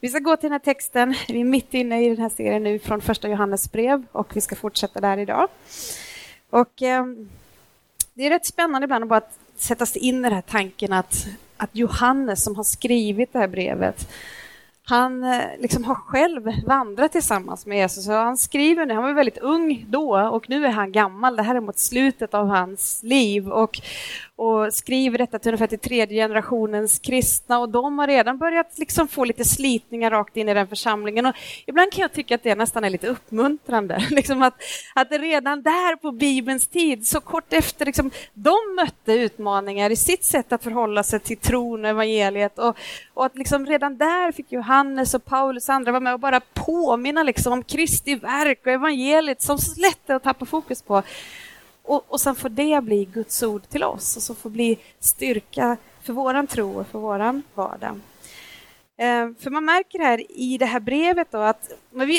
Vi ska gå till den här texten. Vi är mitt inne i den här serien nu från första Johannes brev och vi ska fortsätta där idag. Och eh, det är rätt spännande ibland att bara sätta sig in i den här tanken att, att Johannes som har skrivit det här brevet han eh, liksom har själv vandrat tillsammans med Jesus. Och han skriver nu, han var väldigt ung då och nu är han gammal. Det här är mot slutet av hans liv. Och, och skriver detta till ungefär till tredje generationens kristna och de har redan börjat liksom få lite slitningar rakt in i den församlingen. Och ibland kan jag tycka att det nästan är lite uppmuntrande, liksom att, att redan där på Bibelns tid, så kort efter, liksom, de mötte utmaningar i sitt sätt att förhålla sig till tron och evangeliet och, och att liksom redan där fick Johannes och Paulus och andra var med och bara påminna liksom om Kristi verk och evangeliet som så lätt är att tappa fokus på. Och, och sen får det bli Guds ord till oss och så får bli styrka för våran tro och för våran vardag. Eh, för man märker här i det här brevet då att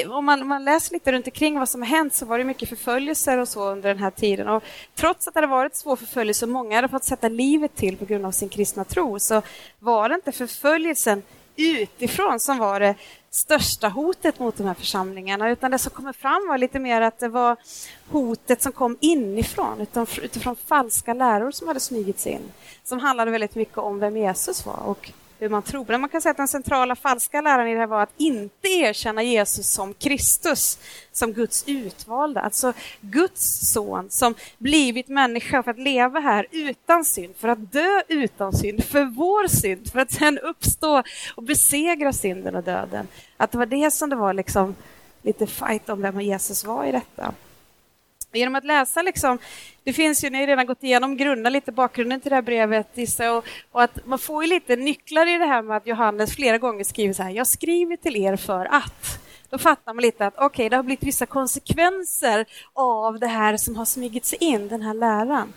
om man, om man läser lite runt omkring vad som har hänt så var det mycket förföljelser och så under den här tiden. Och trots att det hade varit svår förföljelse och många hade fått sätta livet till på grund av sin kristna tro så var det inte förföljelsen utifrån som var det största hotet mot de här församlingarna, utan det som kommer fram var lite mer att det var hotet som kom inifrån, utifrån, utifrån falska läror som hade smugit sig in, som handlade väldigt mycket om vem Jesus var och hur man tror. Men man kan säga att den centrala falska läran i det här var att inte erkänna Jesus som Kristus, som Guds utvalda, alltså Guds son som blivit människa för att leva här utan synd, för att dö utan synd, för vår synd, för att sen uppstå och besegra synden och döden. Att det var det som det var liksom lite fight om vem Jesus var i detta. Genom att läsa, liksom, det finns ju, ni har redan gått igenom grunderna, lite bakgrunden till det här brevet, Issa, och, och, att man får ju lite nycklar i det här med att Johannes flera gånger skriver så här, jag skriver till er för att. Då fattar man lite att okej, okay, det har blivit vissa konsekvenser av det här som har smugit sig in, den här läran.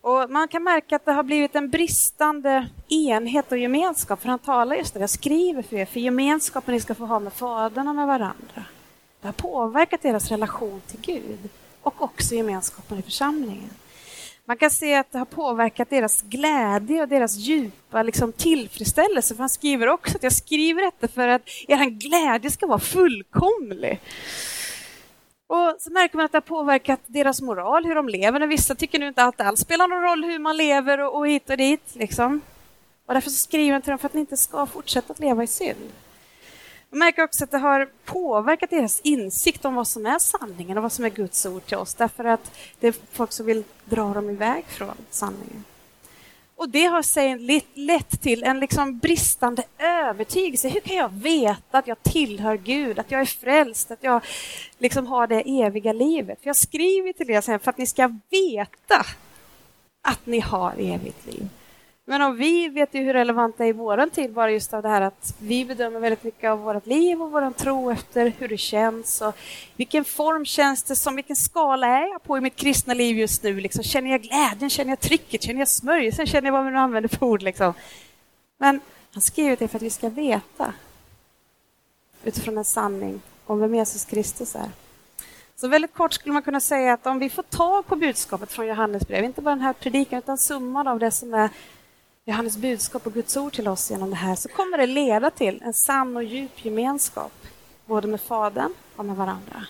Och man kan märka att det har blivit en bristande enhet och gemenskap, för han talar just det, jag skriver för er, för gemenskapen ni ska få ha med Fadern och med varandra. Det har påverkat deras relation till Gud och också gemenskapen i församlingen. Man kan se att det har påverkat deras glädje och deras djupa liksom, tillfredsställelse. För han skriver också att jag skriver detta för att er glädje ska vara fullkomlig. Och så märker man att det har påverkat deras moral, hur de lever. Vissa tycker nu inte att det alls spelar någon roll hur man lever och, och hit och dit. Liksom. Och därför så skriver han till dem för att ni inte ska fortsätta att leva i synd. Jag märker också att det har påverkat deras insikt om vad som är sanningen och vad som är Guds ord till oss, därför att det är folk som vill dra dem iväg från sanningen. Och det har lett till en liksom bristande övertygelse. Hur kan jag veta att jag tillhör Gud, att jag är frälst, att jag liksom har det eviga livet? För jag skriver till er för att ni ska veta att ni har evigt liv. Men om vi vet ju hur relevant det är i vår tid, bara just av det här att vi bedömer väldigt mycket av vårt liv och vår tro efter hur det känns och vilken form känns det som, vilken skala är jag på i mitt kristna liv just nu? Liksom, känner jag glädjen, känner jag trycket, känner jag smörjelsen, känner jag vad man nu använder för ord? Liksom. Men han skriver det för att vi ska veta utifrån en sanning om vem Jesus Kristus är. Så väldigt kort skulle man kunna säga att om vi får tag på budskapet från Johannes brev, inte bara den här predikan utan summan av det som är Johannes budskap och Guds ord till oss genom det här så kommer det leda till en sann och djup gemenskap både med Fadern och med varandra.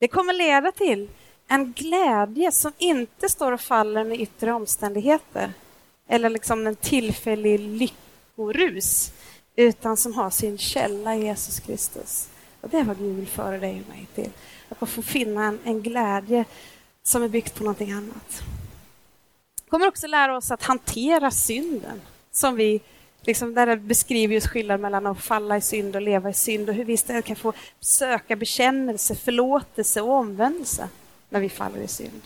Det kommer leda till en glädje som inte står och faller med yttre omständigheter eller liksom en tillfällig lyckorus utan som har sin källa i Jesus Kristus. Och Det är vad Gud vill föra dig och mig till. Att få finna en, en glädje som är byggt på någonting annat kommer också lära oss att hantera synden som vi liksom, där det beskriver just skillnaden mellan att falla i synd och leva i synd och hur vi istället kan få söka bekännelse, förlåtelse och omvändelse när vi faller i synd.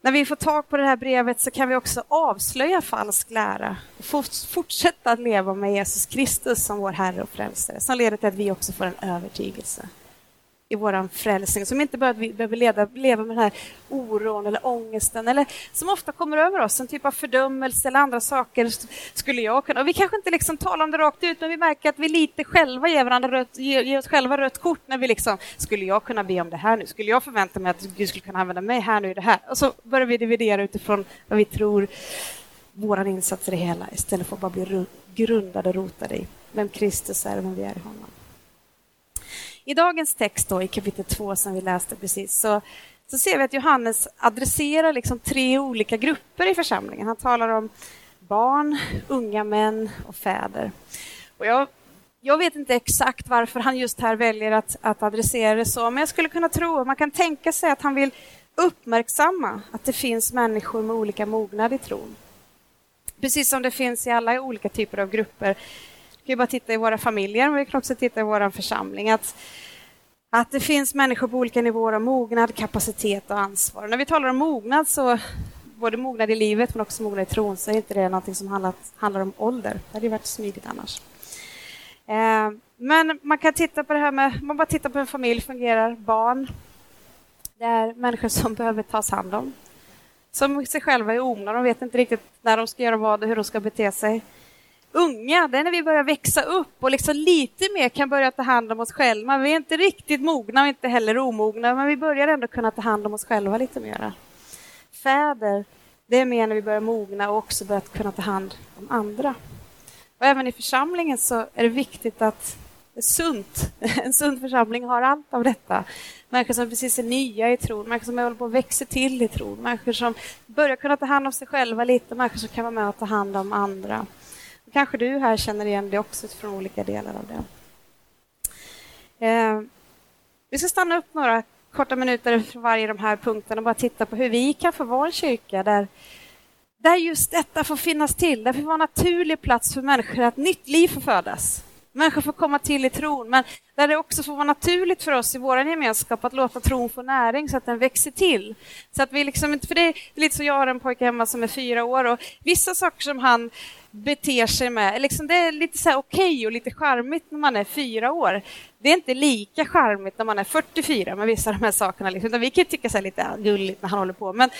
När vi får tag på det här brevet så kan vi också avslöja falsk lära och fortsätta att leva med Jesus Kristus som vår Herre och Frälsare som leder till att vi också får en övertygelse i vår frälsning, som inte bara vi behöver leda, leva med den här oron eller ångesten, eller som ofta kommer över oss, en typ av fördömelse eller andra saker skulle jag kunna... Och vi kanske inte liksom talar om det rakt ut, men vi märker att vi lite själva ger, varandra rött, ger, ger oss själva rött kort när vi liksom, skulle jag kunna be om det här nu? Skulle jag förvänta mig att Gud skulle kunna använda mig här nu i det här? Och så börjar vi dividera utifrån vad vi tror vår insats i det hela istället för att bara bli grundade och rotade i vem Kristus är och vem vi är i honom. I dagens text då, i kapitel 2 som vi läste precis så, så ser vi att Johannes adresserar liksom tre olika grupper i församlingen. Han talar om barn, unga män och fäder. Och jag, jag vet inte exakt varför han just här väljer att, att adressera det så, men jag skulle kunna tro, man kan tänka sig att han vill uppmärksamma att det finns människor med olika mognad i tron. Precis som det finns i alla olika typer av grupper. Vi kan bara titta i våra familjer, men vi kan också titta i vår församling. Att, att det finns människor på olika nivåer av mognad, kapacitet och ansvar. När vi talar om mognad, så både mognad i livet men också mognad i tron, så är inte det någonting som handlar, handlar om ålder. Det hade ju varit smidigt annars. Eh, men man kan titta på det här med, man bara tittar på hur en familj fungerar, barn. Det är människor som behöver tas hand om. Som sig själva är omna, de vet inte riktigt när de ska göra vad och hur de ska bete sig. Unga, det är när vi börjar växa upp och liksom lite mer kan börja ta hand om oss själva. Vi är inte riktigt mogna och inte heller omogna, men vi börjar ändå kunna ta hand om oss själva lite mer. Fäder, det är mer när vi börjar mogna och också börjar kunna ta hand om andra. Och även i församlingen så är det viktigt att sunt. En sund församling har allt av detta. Människor som precis är nya i tron, människor som håller på att växa till i tron, människor som börjar kunna ta hand om sig själva lite, människor som kan vara med och ta hand om andra. Kanske du här känner igen det också från olika delar av det. Eh, vi ska stanna upp några korta minuter för varje de här punkterna och bara titta på hur vi kan få vara en kyrka där där just detta får finnas till, där vi får vara en naturlig plats för människor att nytt liv får födas. Människor får komma till i tron, men där det också får vara naturligt för oss i vår gemenskap att låta tron få näring så att den växer till. Så att vi liksom inte, för det är lite så, jag har en pojke hemma som är fyra år och vissa saker som han beter sig med, liksom det är lite så okej okay och lite charmigt när man är fyra år. Det är inte lika charmigt när man är 44 med vissa av de här sakerna. Liksom. Vi kan tycka så lite gulligt när han håller på, men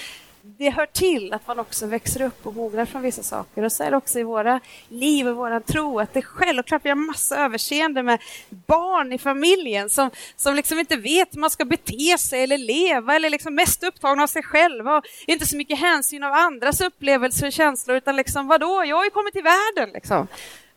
det hör till att man också växer upp och mognar från vissa saker. Och så är det också i våra liv och vår tro att det är självklart vi har massa överseende med barn i familjen som, som liksom inte vet hur man ska bete sig eller leva eller liksom mest upptagna av sig själva och inte så mycket hänsyn av andras upplevelser och känslor utan liksom vadå, jag har ju kommit till världen liksom.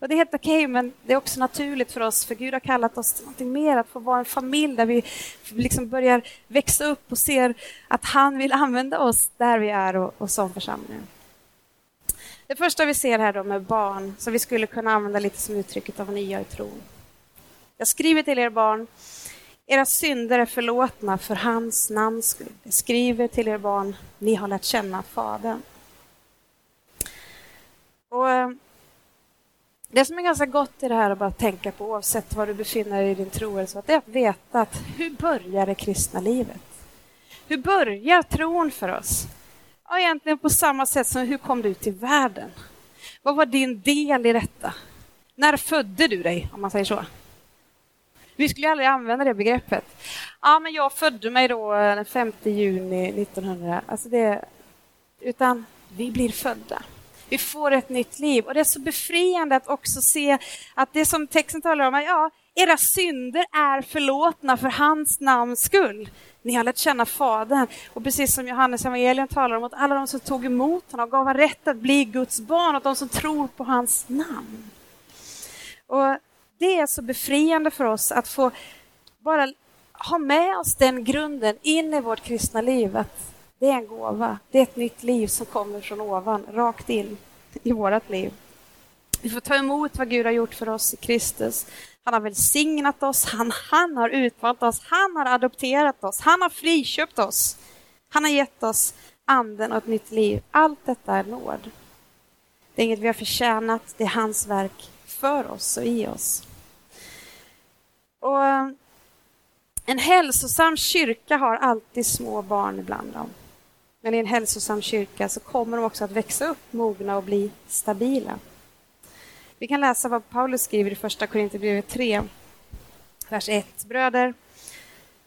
Och det är helt okej, okay, men det är också naturligt för oss, för Gud har kallat oss till någonting mer, att få vara en familj där vi liksom börjar växa upp och ser att han vill använda oss där vi är och, och som församling. Det första vi ser här då med barn, som vi skulle kunna använda lite som uttrycket av nya i tron. Jag skriver till er barn, era synder är förlåtna för hans namns skull. Jag skriver till er barn, ni har lärt känna Fadern. Och eh, det som är ganska gott i det här att bara tänka på oavsett var du befinner dig i din tro, är att det är att veta att hur börjar det kristna livet? Hur börjar tron för oss? Ja, egentligen på samma sätt som hur kom du till världen? Vad var din del i detta? När födde du dig, om man säger så? Vi skulle aldrig använda det begreppet. Ja, men jag födde mig då eh, den 5 juni 1900. Alltså det, utan vi blir födda. Vi får ett nytt liv. Och det är så befriande att också se att det som texten talar om, är, ja, era synder är förlåtna för hans namns skull. Ni har lärt känna Fadern. Och precis som Johannes evangelium talar om, att alla de som tog emot honom och gav honom rätt att bli Guds barn, och de som tror på hans namn. Och Det är så befriande för oss att få bara ha med oss den grunden in i vårt kristna liv. Att det är en gåva. Det är ett nytt liv som kommer från ovan, rakt in i vårt liv. Vi får ta emot vad Gud har gjort för oss i Kristus. Han har välsignat oss, han, han har utvalt oss, han har adopterat oss, han har friköpt oss. Han har gett oss anden och ett nytt liv. Allt detta är nåd. Det är inget vi har förtjänat, det är hans verk för oss och i oss. Och en hälsosam kyrka har alltid små barn ibland dem. Men i en hälsosam kyrka så kommer de också att växa upp, mogna och bli stabila. Vi kan läsa vad Paulus skriver i Första Korinthierbrevet 3, vers 1. Bröder,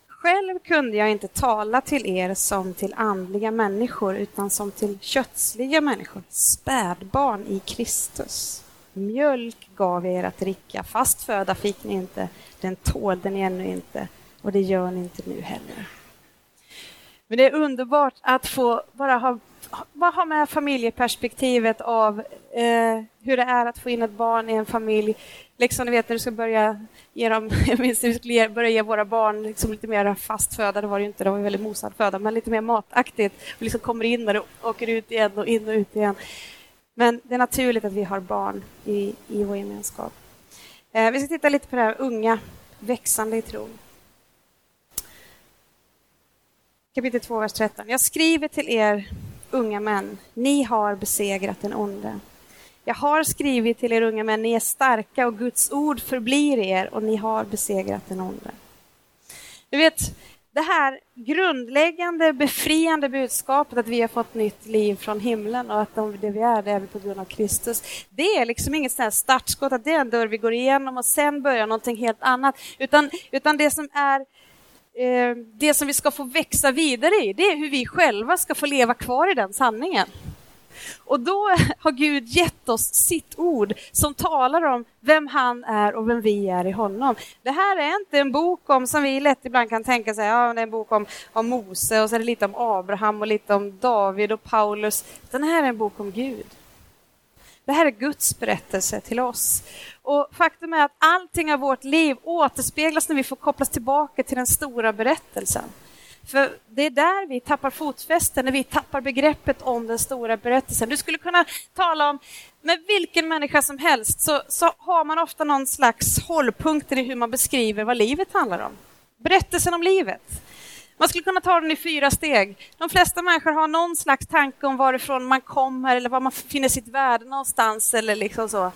själv kunde jag inte tala till er som till andliga människor utan som till kötsliga människor, spädbarn i Kristus. Mjölk gav jag er att dricka, fast föda fick ni inte, den tålde ni ännu inte och det gör ni inte nu heller. Men det är underbart att få bara ha bara ha med familjeperspektivet av eh, hur det är att få in ett barn i en familj. Liksom ni vet när du ska börja ge dem, jag minns när vi skulle börja ge våra barn liksom lite mer fast föda, det var det ju inte, det var väldigt mosad föda, men lite mer mataktigt. Och liksom kommer in där och åker ut igen och in och ut igen. Men det är naturligt att vi har barn i, i vår gemenskap. Eh, vi ska titta lite på det här unga, växande i tron. Kapitel 2, vers 13. Jag skriver till er unga män, ni har besegrat den onde. Jag har skrivit till er unga män, ni är starka och Guds ord förblir er och ni har besegrat den onde. Du vet, det här grundläggande befriande budskapet att vi har fått nytt liv från himlen och att det vi är, det är vi på grund av Kristus. Det är liksom inget sånt startskott, att det är en dörr vi går igenom och sen börjar någonting helt annat. Utan, utan det som är Eh, det som vi ska få växa vidare i, det är hur vi själva ska få leva kvar i den sanningen. Och då har Gud gett oss sitt ord som talar om vem han är och vem vi är i honom. Det här är inte en bok om, som vi lätt ibland kan tänka sig, ja, det är en bok om, om Mose och så är det lite om Abraham och lite om David och Paulus. Den här är en bok om Gud. Det här är Guds berättelse till oss. Och faktum är att allting av vårt liv återspeglas när vi får kopplas tillbaka till den stora berättelsen. För det är där vi tappar fotfästen, när vi tappar begreppet om den stora berättelsen. Du skulle kunna tala om, med vilken människa som helst så, så har man ofta någon slags hållpunkter i hur man beskriver vad livet handlar om. Berättelsen om livet. Man skulle kunna ta den i fyra steg. De flesta människor har någon slags tanke om varifrån man kommer eller var man finner sitt värde någonstans eller liksom så.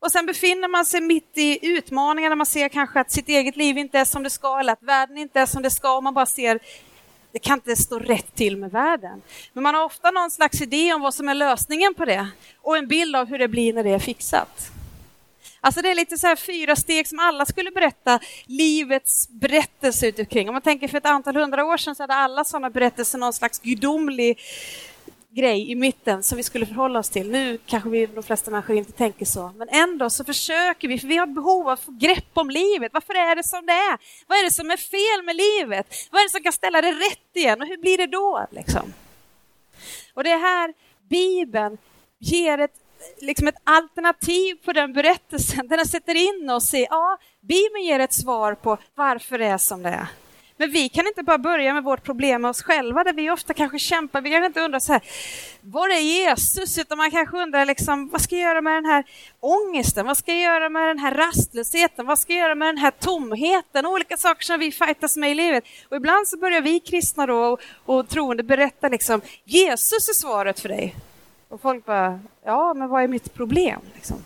Och sen befinner man sig mitt i utmaningar där man ser kanske att sitt eget liv inte är som det ska eller att världen inte är som det ska och man bara ser det kan inte stå rätt till med världen. Men man har ofta någon slags idé om vad som är lösningen på det och en bild av hur det blir när det är fixat. Alltså det är lite så här fyra steg som alla skulle berätta livets berättelse utifrån. Om man tänker för ett antal hundra år sedan så hade alla sådana berättelser någon slags gudomlig grej i mitten som vi skulle förhålla oss till. Nu kanske vi, de flesta människor inte tänker så, men ändå så försöker vi, för vi har behov av att få grepp om livet. Varför är det som det är? Vad är det som är fel med livet? Vad är det som kan ställa det rätt igen? Och hur blir det då? Liksom? Och det är här Bibeln ger ett, liksom ett alternativ på den berättelsen, där den sätter in oss i, ja, Bibeln ger ett svar på varför det är som det är. Men vi kan inte bara börja med vårt problem med oss själva, där vi ofta kanske kämpar. Vi kanske inte undrar så här, var är Jesus? Utan man kanske undrar, liksom, vad ska jag göra med den här ångesten? Vad ska jag göra med den här rastlösheten? Vad ska jag göra med den här tomheten? Olika saker som vi fightas med i livet. Och ibland så börjar vi kristna då och, och troende berätta liksom, Jesus är svaret för dig. Och folk bara, ja, men vad är mitt problem? Liksom.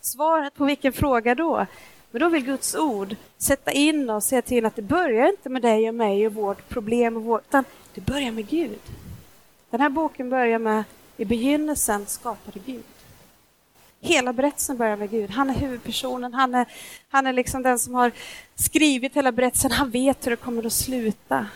Svaret på vilken fråga då? Men då vill Guds ord sätta in och säga till att det börjar inte med dig och mig och vårt problem, och vårt, utan det börjar med Gud. Den här boken börjar med i begynnelsen skapade Gud. Hela berättelsen börjar med Gud. Han är huvudpersonen, han är, han är liksom den som har skrivit hela berättelsen. Han vet hur det kommer att sluta.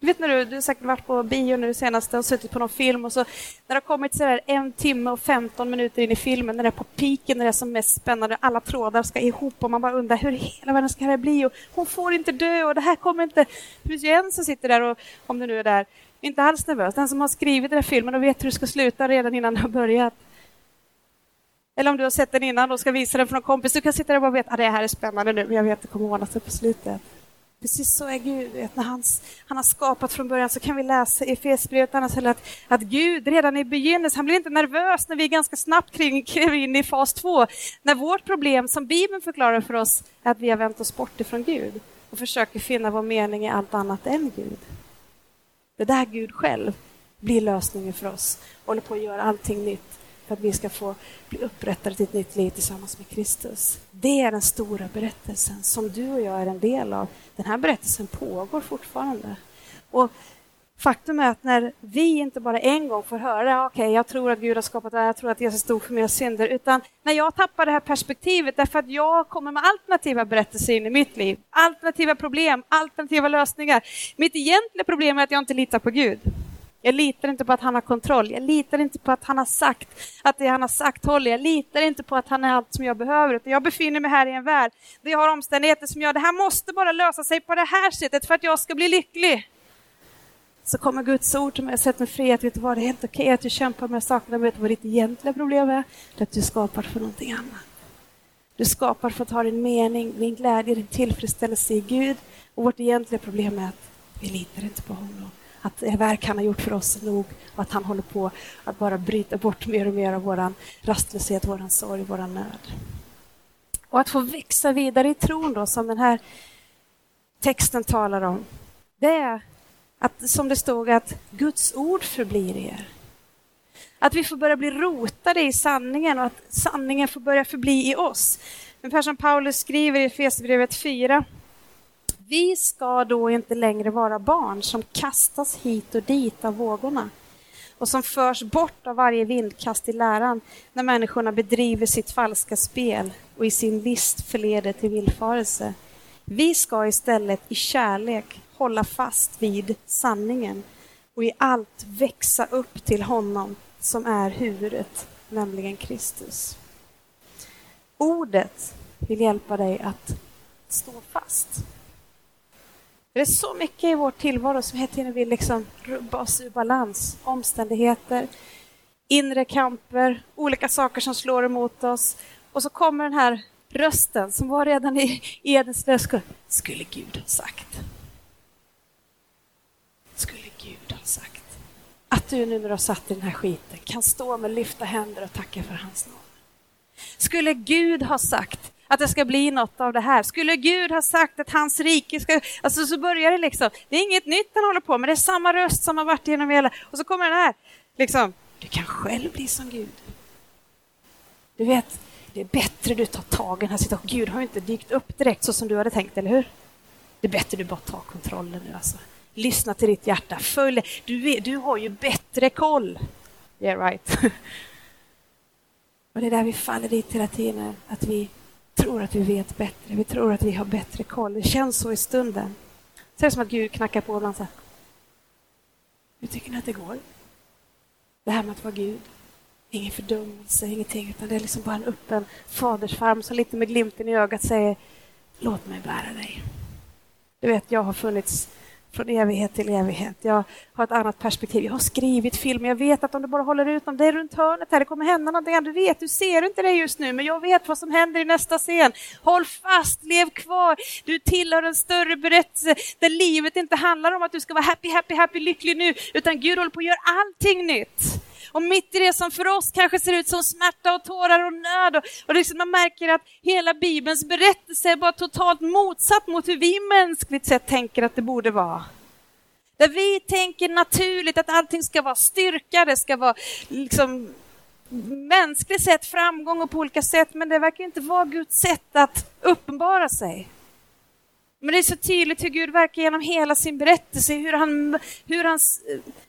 Du vet när du, du har säkert varit på bio nu senast och suttit på någon film och så när det har kommit så där en timme och 15 minuter in i filmen, när det är på piken, när det är som mest spännande, alla trådar ska ihop och man bara undrar hur hela världen ska det bli och hon får inte dö och det här kommer inte... Hur en som sitter där och, om du nu är där, inte alls nervös. Den som har skrivit den här filmen och vet hur det ska sluta redan innan det har börjat. Eller om du har sett den innan och ska visa den för någon kompis, du kan sitta där och bara veta att ah, det här är spännande nu, men jag vet att det kommer ordna sig på slutet. Precis så är Gud. Vet, när han, han har skapat från början så kan vi läsa i Efesierbrevet att, att Gud redan i begynnelsen, han blir inte nervös när vi ganska snabbt kliver in i fas två. När vårt problem, som Bibeln förklarar för oss, är att vi har vänt oss bort ifrån Gud och försöker finna vår mening i allt annat än Gud. Det är där Gud själv blir lösningen för oss, håller på att göra allting nytt för att vi ska få bli upprättade till ett nytt liv tillsammans med Kristus. Det är den stora berättelsen som du och jag är en del av. Den här berättelsen pågår fortfarande. Och Faktum är att när vi inte bara en gång får höra, okej, okay, jag tror att Gud har skapat det här, jag tror att Jesus stod för mina synder, utan när jag tappar det här perspektivet därför att jag kommer med alternativa berättelser in i mitt liv, alternativa problem, alternativa lösningar. Mitt egentliga problem är att jag inte litar på Gud. Jag litar inte på att han har kontroll. Jag litar inte på att han har sagt att det han har sagt håller. Jag litar inte på att han är allt som jag behöver. Utan jag befinner mig här i en värld där jag har omständigheter som gör att det här måste bara lösa sig på det här sättet för att jag ska bli lycklig. så kommer Guds ord till mig och sätter mig fri att vet du vad, det är helt okej okay att du kämpar med sakerna, vet du vad ditt egentliga problem är? Det är att du skapar för någonting annat. Du skapar för att ha din mening, din glädje, din tillfredsställelse i Gud. Och vårt egentliga problem är att vi litar inte på honom. Att det verk han har gjort för oss är nog och att han håller på att bara bryta bort mer och mer av vår rastlöshet, vår sorg, vår nöd. Och att få växa vidare i tron då, som den här texten talar om, det är att, som det stod, att Guds ord förblir er. Att vi får börja bli rotade i sanningen och att sanningen får börja förbli i oss. Men som Paulus skriver i Efesierbrevet 4. Vi ska då inte längre vara barn som kastas hit och dit av vågorna och som förs bort av varje vindkast i läran när människorna bedriver sitt falska spel och i sin list förleder till villfarelse. Vi ska istället i kärlek hålla fast vid sanningen och i allt växa upp till honom som är huvudet, nämligen Kristus. Ordet vill hjälpa dig att stå fast. Det är så mycket i vår tillvaro som hela tiden vill liksom rubba oss ur balans. Omständigheter, inre kamper, olika saker som slår emot oss. Och så kommer den här rösten som var redan i Edens trädgård. Skulle Gud ha sagt. Skulle Gud ha sagt. Att du nu när du har satt i den här skiten kan stå med lyfta händer och tacka för hans nåd? Skulle Gud ha sagt att det ska bli något av det här. Skulle Gud ha sagt att hans rike ska... Alltså så börjar det liksom. Det är inget nytt han håller på med, det är samma röst som har varit genom hela... Och så kommer den här, liksom. Du kan själv bli som Gud. Du vet, det är bättre du tar tag i den här situationen. Gud har ju inte dykt upp direkt så som du hade tänkt, eller hur? Det är bättre du bara tar kontrollen nu alltså. Lyssna till ditt hjärta, följ du, du har ju bättre koll. Yeah right. Och det är där vi faller dit hela tiden, att vi tror att vi vet bättre. Vi tror att vi har bättre koll. Det känns så i stunden. Så är det som att Gud knackar på ibland så här. Hur tycker ni att det går? Det här med att vara Gud. Ingen fördömelse, ingenting, utan det är liksom bara en öppen fadersfarm som lite med glimten i ögat säger Låt mig bära dig. Du vet, jag har funnits från evighet till evighet. Jag har ett annat perspektiv. Jag har skrivit film. Jag vet att om du bara håller ut om det är runt hörnet här, det kommer hända någonting. Du vet, du ser inte det just nu, men jag vet vad som händer i nästa scen. Håll fast, lev kvar. Du tillhör en större berättelse där livet inte handlar om att du ska vara happy, happy, happy, lycklig nu, utan Gud håller på att göra allting nytt. Och mitt i det som för oss kanske ser ut som smärta och tårar och nöd och, och liksom man märker att hela Bibelns berättelse är bara totalt motsatt mot hur vi mänskligt sett tänker att det borde vara. Där vi tänker naturligt att allting ska vara styrka, det ska vara liksom mänskligt sett framgång och på olika sätt, men det verkar inte vara Guds sätt att uppenbara sig. Men det är så tydligt hur Gud verkar genom hela sin berättelse, hur han, hur han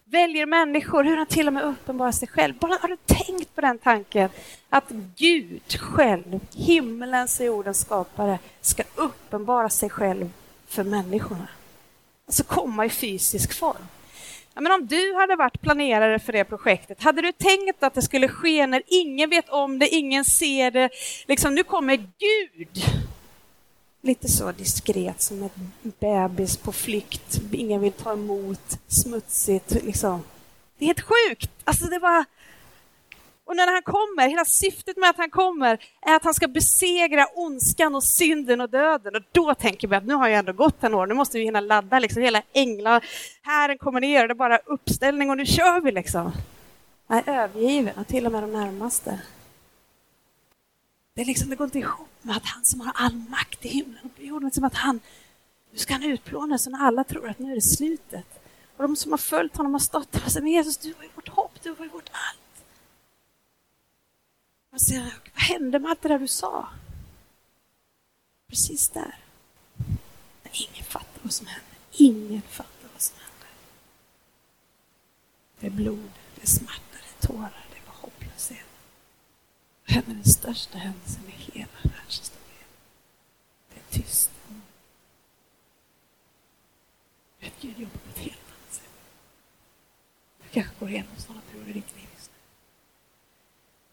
väljer människor, hur han till och med uppenbarar sig själv. Bara har du tänkt på den tanken? Att Gud själv, himmelens och jordens skapare, ska uppenbara sig själv för människorna. Alltså komma i fysisk form. Ja, men om du hade varit planerare för det projektet, hade du tänkt att det skulle ske när ingen vet om det, ingen ser det? Liksom, nu kommer Gud lite så diskret som ett bebis på flykt. Ingen vill ta emot, smutsigt. Liksom. Det är helt sjukt! Alltså det var... Och när han kommer, hela syftet med att han kommer är att han ska besegra ondskan och synden och döden. Och då tänker vi att nu har jag ändå gått en år, nu måste vi hinna ladda. Liksom. Hela änglar, Hären kommer ner, och det är bara uppställning och nu kör vi liksom. Jag är övergiven och till och med de närmaste. Det, liksom, det går inte ihop med att han som har all makt i himlen och på jorden, som att han, nu ska han utplåna så när alla tror att nu är det slutet. Och de som har följt honom har stått där och sagt, men Jesus, du var ju vårt hopp, du var ju vårt allt. Och säger, vad hände med allt det där du sa? Precis där. Men ingen fattar vad som händer. Ingen fattar vad som händer. Det är blod, det är smärta, det är tårar. Det händer den största händelsen i hela världshistorien. Det är tyst. Vet, Gud jobbar på ett helt annat sätt. Du kanske går igenom sådana perioder i ditt liv just nu.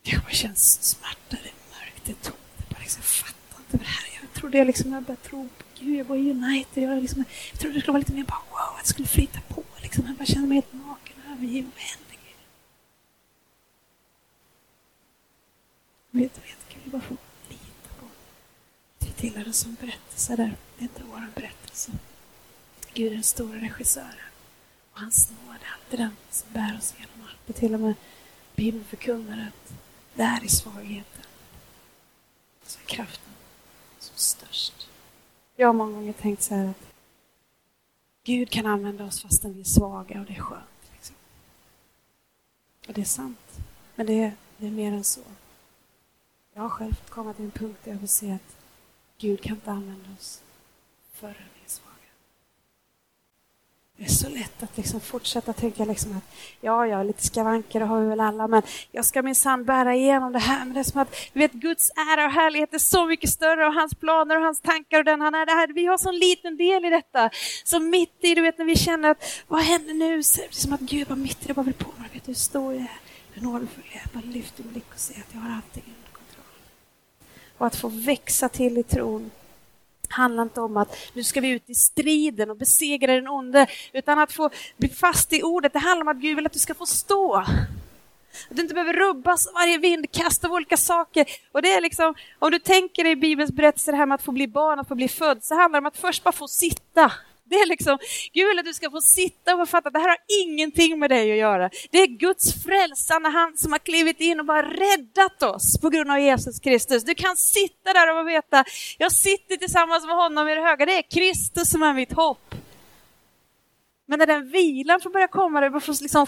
Det kanske känns smärta, det är mörkt, det är tomt. Jag bara liksom fattar inte det här. Jag trodde jag liksom, jag började tro på Gud, jag var i United. Jag, liksom, jag trodde det skulle vara lite mer bara wow, att det skulle flyta på. Liksom. jag bara känner mig helt naken och övergiven händer Gud? Vet vet, kan vi bara få lita på det tillhör en sån berättelse där. Det är inte vår berättelse. Gud är den stora regissören. Och hans nåd är alltid den som bär oss genom allt. Och till och med Bibeln förkunnar att det är svagheten som är kraften som störst. Jag har många gånger tänkt så här att Gud kan använda oss fastän vi är svaga och det är skönt. Liksom. Och det är sant. Men det är, det är mer än så. Jag har själv fått komma till en punkt där jag får se att Gud kan inte använda oss förrän vi är svaga. Det är så lätt att liksom fortsätta tänka liksom att ja, ja, lite skavanker har vi väl alla, men jag ska minsann bära igenom det här. Men det är som att vi vet, Guds ära och härlighet är så mycket större och hans planer och hans tankar och den han är. Det här, vi har så liten del i detta. Så mitt i, du vet, när vi känner att vad händer nu? Så det är som att Gud bara mitt i det bara vill påminna mig. Vet du, stor jag är, hur nådefull jag är. Bara lyfter min blick och ser att jag har allting. Och att få växa till i tron handlar inte om att nu ska vi ut i striden och besegra den onde, utan att få bli fast i ordet. Det handlar om att Gud vill att du ska få stå. Att du inte behöver rubbas av varje vindkast av olika saker. Och det är liksom, om du tänker dig Bibelns berättelse, det här med att få bli barn, att få bli född, så handlar det om att först bara få sitta. Det är liksom, Gud vill att du ska få sitta och fatta det här har ingenting med dig att göra. Det är Guds frälsande hand som har klivit in och bara räddat oss på grund av Jesus Kristus. Du kan sitta där och veta, jag sitter tillsammans med honom i det höga, det är Kristus som är mitt hopp. Men när den vilan får börja komma, det får liksom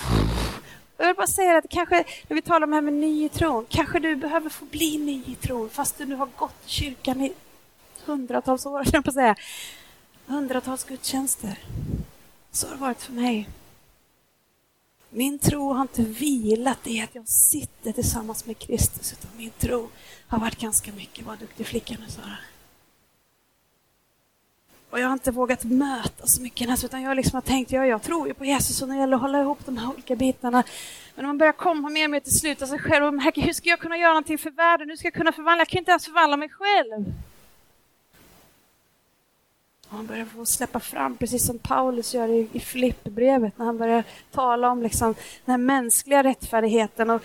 jag vill bara säga att kanske, när vi talar om det här med ny i tron, kanske du behöver få bli ny i tron fast du nu har gått i kyrkan i hundratals år, jag på säga hundratals gudstjänster. Så har det varit för mig. Min tro har inte vilat i att jag sitter tillsammans med Kristus, utan min tro har varit ganska mycket, vad duktig flicka nu Sara. Och jag har inte vågat möta så mycket, utan jag liksom har tänkt, ja, jag tror ju på Jesus och när det gäller att hålla ihop de här olika bitarna. Men när man börjar komma mer och mer till slut av sig själv, och märker, hur ska jag kunna göra någonting för världen? Hur ska jag kunna förvandla? Jag kan inte ens förvandla mig själv. Och han börjar få släppa fram, precis som Paulus gör i, i Filipperbrevet, när han börjar tala om liksom den här mänskliga rättfärdigheten, och,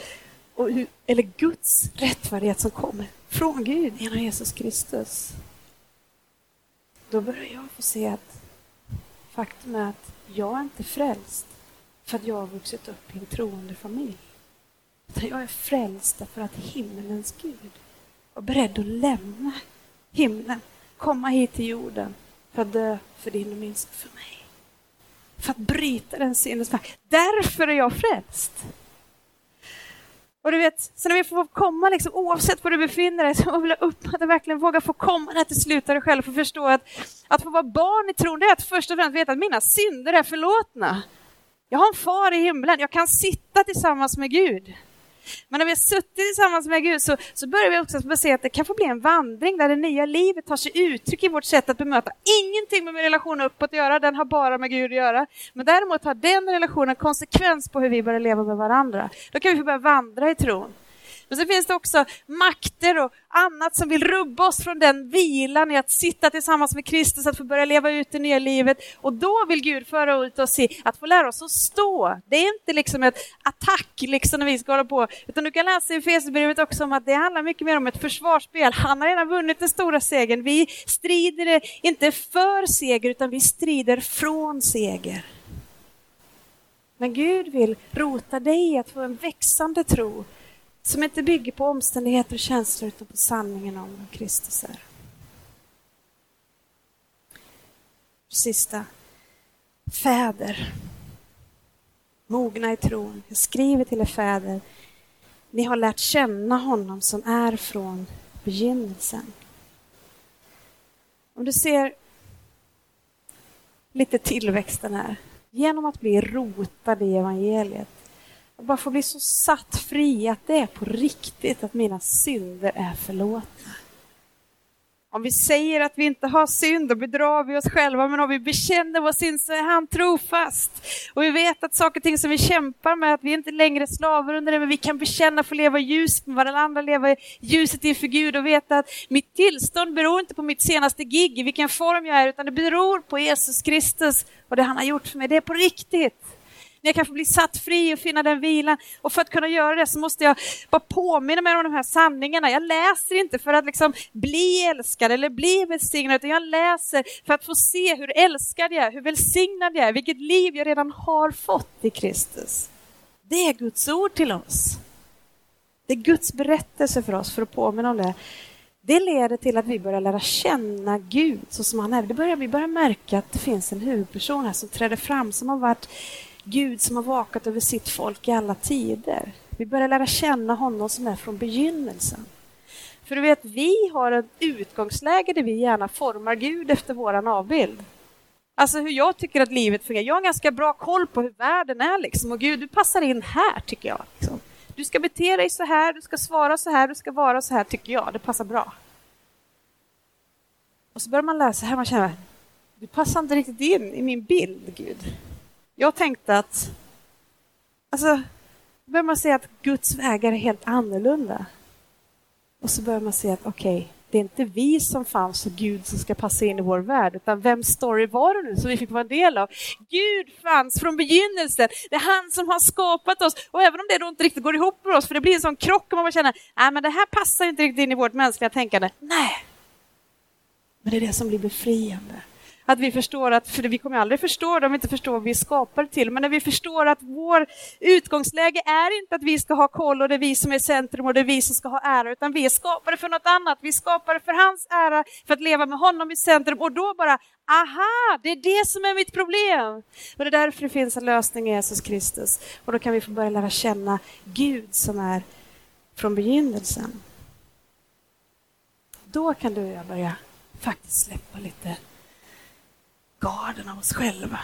och hur, eller Guds rättfärdighet som kommer från Gud genom Jesus Kristus. Då börjar jag få se att faktum är att jag är inte frälst för att jag har vuxit upp i en troende familj. Utan jag är frälst därför att himmelens Gud var beredd att lämna himlen, komma hit till jorden för att dö för din och min för mig. För att bryta den syndens makt. Därför är jag frälst. Och du vet, så när vi får komma, liksom, oavsett var du befinner dig, så vill jag uppmana dig verkligen våga få komma där till slut dig själv och förstå att, att få vara barn i tron, det är att först och främst veta att mina synder är förlåtna. Jag har en far i himlen, jag kan sitta tillsammans med Gud. Men när vi har suttit tillsammans med Gud så, så börjar vi också se att det kan få bli en vandring där det nya livet tar sig uttryck i vårt sätt att bemöta. Ingenting med min relation uppåt att göra, den har bara med Gud att göra. Men däremot har den relationen konsekvens på hur vi börjar leva med varandra. Då kan vi få börja vandra i tron. Men så finns det också makter och annat som vill rubba oss från den vilan i att sitta tillsammans med Kristus, att få börja leva ut det nya livet. Och då vill Gud föra ut oss i att få lära oss att stå. Det är inte liksom ett attack liksom när vi ska hålla på, utan du kan läsa i Efesierbrevet också om att det handlar mycket mer om ett försvarsspel. Han har redan vunnit den stora segern. Vi strider inte för seger, utan vi strider från seger. Men Gud vill rota dig i att få en växande tro som inte bygger på omständigheter och känslor utan på sanningen om vem Kristus är. Sista. Fäder. Mogna i tron. Jag skriver till er fäder. Ni har lärt känna honom som är från begynnelsen. Om du ser lite tillväxten här. Genom att bli rotad i evangeliet jag bara får bli så satt fri att det är på riktigt att mina synder är förlåtna. Om vi säger att vi inte har synd, då bedrar vi oss själva, men om vi bekänner vår synd så är han trofast. Och vi vet att saker och ting som vi kämpar med, att vi inte längre är slavar under det, men vi kan bekänna för att leva ljuset med varandra, leva i ljuset inför Gud och veta att mitt tillstånd beror inte på mitt senaste gig, i vilken form jag är, utan det beror på Jesus Kristus och det han har gjort för mig. Det är på riktigt när jag kan få bli satt fri och finna den vilan. Och för att kunna göra det så måste jag bara påminna mig om de här sanningarna. Jag läser inte för att liksom bli älskad eller bli välsignad, utan jag läser för att få se hur älskad jag är, hur välsignad jag är, vilket liv jag redan har fått i Kristus. Det är Guds ord till oss. Det är Guds berättelse för oss för att påminna om det. Det leder till att vi börjar lära känna Gud så som han är. Det börjar, vi börjar märka att det finns en huvudperson här som träder fram, som har varit Gud som har vakat över sitt folk i alla tider. Vi börjar lära känna honom som är från begynnelsen. För du vet, vi har ett utgångsläge där vi gärna formar Gud efter våran avbild. Alltså hur jag tycker att livet fungerar. Jag har ganska bra koll på hur världen är liksom. Och Gud, du passar in här tycker jag. Liksom. Du ska bete dig så här, du ska svara så här, du ska vara så här, tycker jag. Det passar bra. Och så börjar man läsa här, man känner, du passar inte riktigt in i min bild, Gud. Jag tänkte att, alltså, börjar man se att Guds vägar är helt annorlunda. Och så börjar man se att okej, okay, det är inte vi som fanns och Gud som ska passa in i vår värld, utan vems story var det nu som vi fick vara en del av? Gud fanns från begynnelsen. Det är han som har skapat oss. Och även om det då inte riktigt går ihop med oss, för det blir en sån krock och man känner, nej men det här passar inte riktigt in i vårt mänskliga tänkande. Nej, men det är det som blir befriande. Att vi förstår att, för vi kommer aldrig förstå det om vi inte förstår vad vi skapar till, men när vi förstår att vår utgångsläge är inte att vi ska ha koll och det är vi som är centrum och det är vi som ska ha ära, utan vi är skapade för något annat. Vi är skapade för hans ära, för att leva med honom i centrum och då bara, aha, det är det som är mitt problem. Och det är därför det finns en lösning i Jesus Kristus. Och då kan vi få börja lära känna Gud som är från begynnelsen. Då kan du och jag börja faktiskt släppa lite garden av oss själva.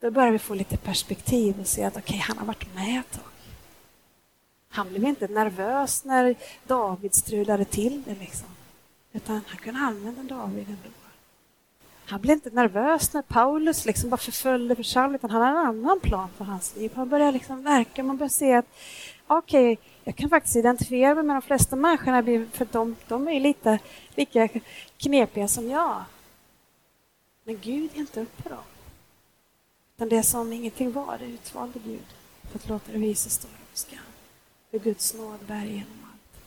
Då börjar vi få lite perspektiv och se att okej, okay, han har varit med ett tag. Han blev inte nervös när David strulade till det, liksom. utan han kunde använda David ändå. Han blev inte nervös när Paulus liksom bara förföljde församlingen, utan han hade en annan plan för hans liv. Han började liksom verka, man började se att okej, okay, jag kan faktiskt identifiera mig med de flesta människorna, för de, de är lite lika knepiga som jag. Men Gud är inte upp på dem. Utan det som ingenting var, det utvalde Gud för att låta det visa stå på skam. För Guds nåd bär igenom allt.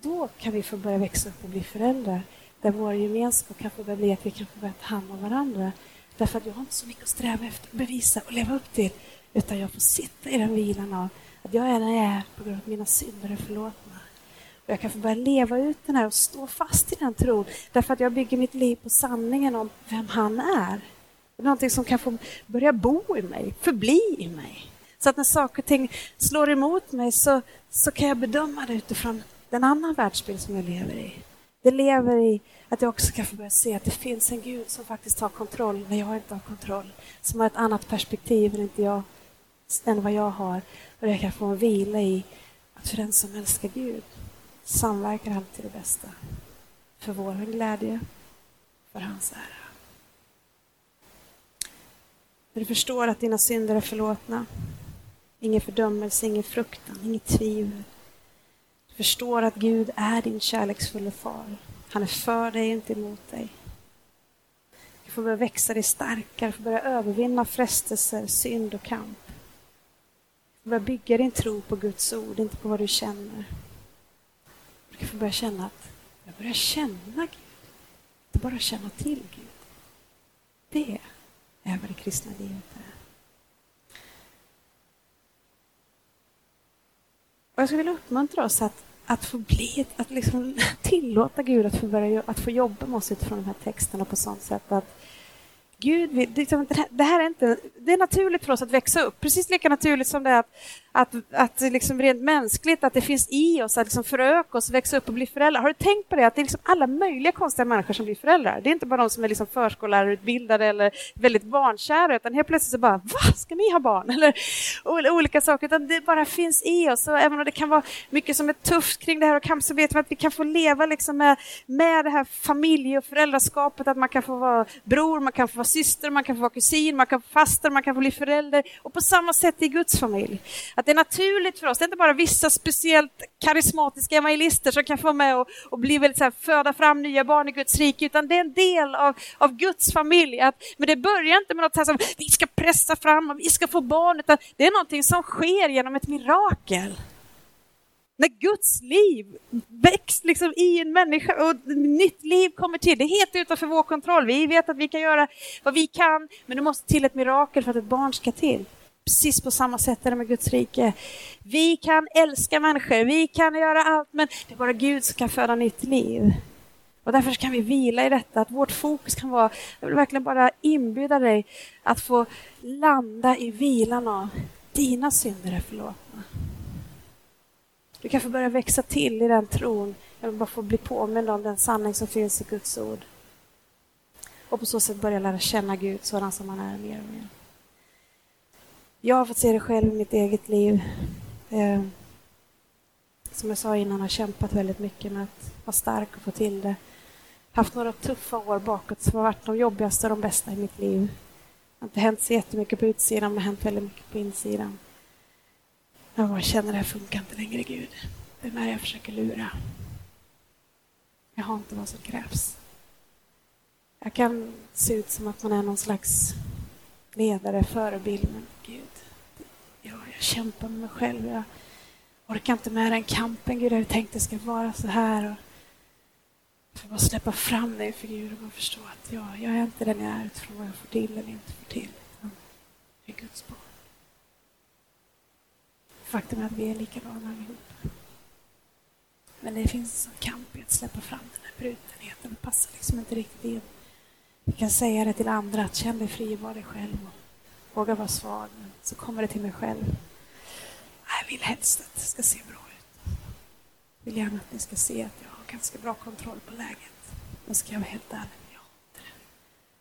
Då kan vi få börja växa upp och bli föräldrar där vår gemenskap kan få bli att vi kan få börja ta hand om varandra. Därför att jag har inte så mycket att sträva efter, bevisa och leva upp till, utan jag får sitta i den vilan av att jag är den jag är på grund av att mina synder är förlåtna. Och jag kan få börja leva ut den här och stå fast i den tron därför att jag bygger mitt liv på sanningen om vem han är. Är någonting som kan få börja bo i mig, förbli i mig. Så att när saker och ting slår emot mig så, så kan jag bedöma det utifrån den annan världsbild som jag lever i. Det lever i att jag också kan få börja se att det finns en Gud som faktiskt har kontroll när jag inte har kontroll. Som har ett annat perspektiv än, inte jag, än vad jag har. Och jag kan få en vila i att för den som älskar Gud samverkar allt till det bästa. För vår glädje, för hans ära. När du förstår att dina synder är förlåtna, ingen fördömelse, ingen fruktan, inget tvivel. Du förstår att Gud är din kärleksfulla far. Han är för dig, inte emot dig. Du får börja växa dig starkare, får börja övervinna frestelser, synd och kamp. Du får börja bygga din tro på Guds ord, inte på vad du känner ska få börja känna att jag börjar känna Gud. Inte bara känna till Gud. Det är vad det kristna livet är. Och jag skulle vilja uppmuntra oss att, att få bli, att liksom tillåta Gud att få, börja, att få jobba med oss utifrån de här texterna på sånt sätt att Gud liksom, det här är inte, det är naturligt för oss att växa upp, precis lika naturligt som det är att, att, att liksom rent mänskligt, att det finns i oss att liksom föröka oss, växa upp och bli föräldrar. Har du tänkt på det, att det är liksom alla möjliga konstiga människor som blir föräldrar? Det är inte bara de som är liksom förskollärarutbildade eller väldigt barnkära, utan helt plötsligt så bara, va, ska ni ha barn? Eller olika saker, utan det bara finns i oss. Och även om det kan vara mycket som är tufft kring det här och kamp, så vet vi att vi kan få leva liksom med, med det här familje och föräldraskapet, att man kan få vara bror, man kan få vara syster, man kan få vara kusin, man kan få faster, man kan få bli förälder. Och på samma sätt i Guds familj. Att det är naturligt för oss, det är inte bara vissa speciellt karismatiska evangelister som kan få med och, och bli väldigt så här, föda fram nya barn i Guds rike, utan det är en del av, av Guds familj. Att, men det börjar inte med något här som vi ska pressa fram och vi ska få barn, utan det är någonting som sker genom ett mirakel. När Guds liv väcks liksom i en människa och nytt liv kommer till. Det är helt utanför vår kontroll. Vi vet att vi kan göra vad vi kan, men det måste till ett mirakel för att ett barn ska till. Precis på samma sätt är det med Guds rike. Vi kan älska människor, vi kan göra allt, men det är bara Gud som kan föda nytt liv. Och därför kan vi vila i detta, att vårt fokus kan vara, jag vill verkligen bara inbjuda dig att få landa i vilan av dina synder är förlåtna. Du kan få börja växa till i den tron. Jag vill bara få bli påmind om den sanning som finns i Guds ord. Och på så sätt börja lära känna Gud sådan som han är mer och mer. Jag har fått se det själv i mitt eget liv. Eh, som jag sa innan, har kämpat väldigt mycket med att vara stark och få till det. Haft några tuffa år bakåt som har varit de jobbigaste och de bästa i mitt liv. Det har inte hänt så jättemycket på utsidan, men det har hänt väldigt mycket på insidan. Jag bara känner att det här funkar inte längre, Gud. Det är när jag försöker lura. Jag har inte vad som krävs. Jag kan se ut som att man är någon slags ledare, förebild, men Gud, ja, jag kämpar med mig själv. Jag orkar inte med den kampen, Gud. Jag har tänkt att det ska vara så här. Och jag får bara släppa fram dig för Gud och förstå att ja, jag är inte den jag är utifrån vad jag får till eller inte får till. Jag är Guds barn. Faktum är att vi är likadana allihop. Men det finns en kamp i att släppa fram den här brutenheten. Det passar liksom inte riktigt in. Vi kan säga det till andra, att känn dig fri, var dig själv vågar våga vara svag. Men så kommer det till mig själv. Jag vill helst att det ska se bra ut. Jag vill gärna att ni ska se att jag har ganska bra kontroll på läget. Men ska jag vara helt ärlig, jag hatar det.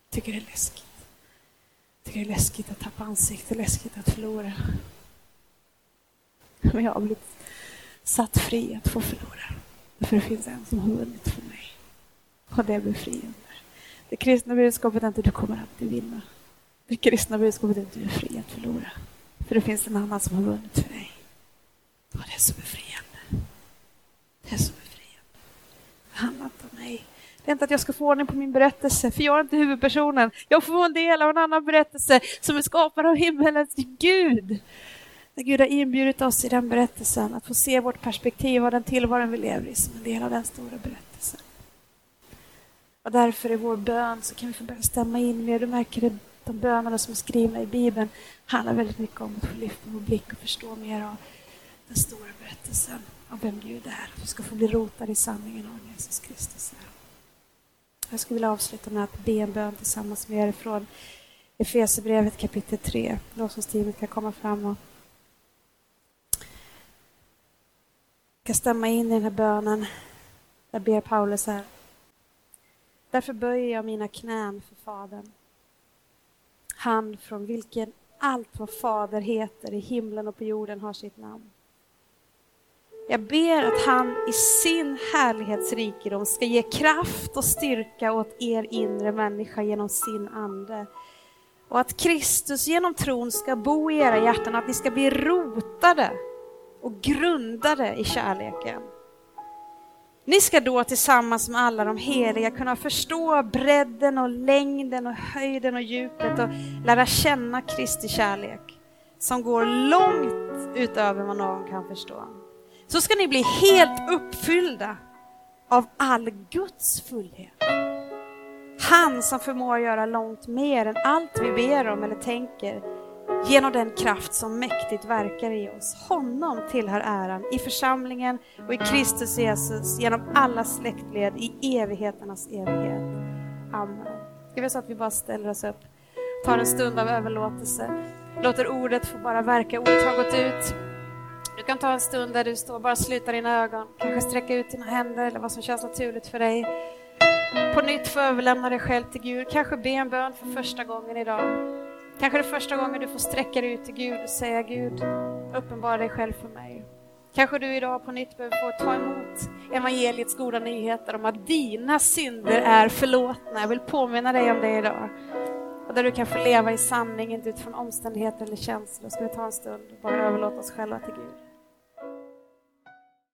Jag tycker det är läskigt. Jag tycker det är läskigt att tappa ansikte, läskigt att förlora. Men jag har blivit satt fri att få förlora. För det finns en som har vunnit för mig. Och det är befriande. Det kristna budskapet är inte du kommer alltid vinna. Det kristna budskapet är att du är fri att förlora. För det finns en annan som har vunnit för dig. Och det är så befriande. Det är så befriande. Det handlar inte om mig. Det är inte att jag ska få ordning på min berättelse, för jag är inte huvudpersonen. Jag får en del av en annan berättelse som är skapad av himmelens Gud. När Gud har inbjudit oss i den berättelsen att få se vårt perspektiv och den tillvaron vi lever i som en del av den stora berättelsen. Och därför i vår bön så kan vi få börja stämma in mer. Du märker det, de bönerna som är skrivna i Bibeln handlar väldigt mycket om att få lyfta vår blick och förstå mer av den stora berättelsen av vem Gud är. Att vi ska få bli rotade i sanningen om Jesus Kristus är. Jag skulle vilja avsluta med att be en bön tillsammans med er från Efesierbrevet kapitel 3. Lovsångsteamet kan komma fram och kan stämma in i den här bönen. Där ber Paulus här. Därför böjer jag mina knän för Fadern. Han från vilken allt vad Fader heter i himlen och på jorden har sitt namn. Jag ber att han i sin härlighetsrikedom ska ge kraft och styrka åt er inre människa genom sin ande. Och att Kristus genom tron ska bo i era hjärtan, att ni ska bli rotade och grundade i kärleken. Ni ska då tillsammans med alla de heliga kunna förstå bredden och längden och höjden och djupet och lära känna Kristi kärlek som går långt utöver vad någon kan förstå. Så ska ni bli helt uppfyllda av all Guds fullhet. Han som förmår göra långt mer än allt vi ber om eller tänker genom den kraft som mäktigt verkar i oss. Honom tillhör äran i församlingen och i Kristus Jesus genom alla släktled i evigheternas evighet. Amen. Ska vi så att vi bara ställer oss upp, tar en stund av överlåtelse, låter ordet få bara verka. Ordet har gått ut. Du kan ta en stund där du står, bara sluta dina ögon, kanske sträcka ut dina händer eller vad som känns naturligt för dig. På nytt få överlämna dig själv till Gud, kanske be en bön för första gången idag. Kanske det är första gången du får sträcka dig ut till Gud och säga Gud, uppenbara dig själv för mig. Kanske du idag på nytt behöver få ta emot evangeliets goda nyheter om att dina synder är förlåtna. Jag vill påminna dig om det idag. och där du kan få leva i sanning, inte utifrån omständigheter eller känslor. Ska vi ta en stund och bara överlåta oss själva till Gud.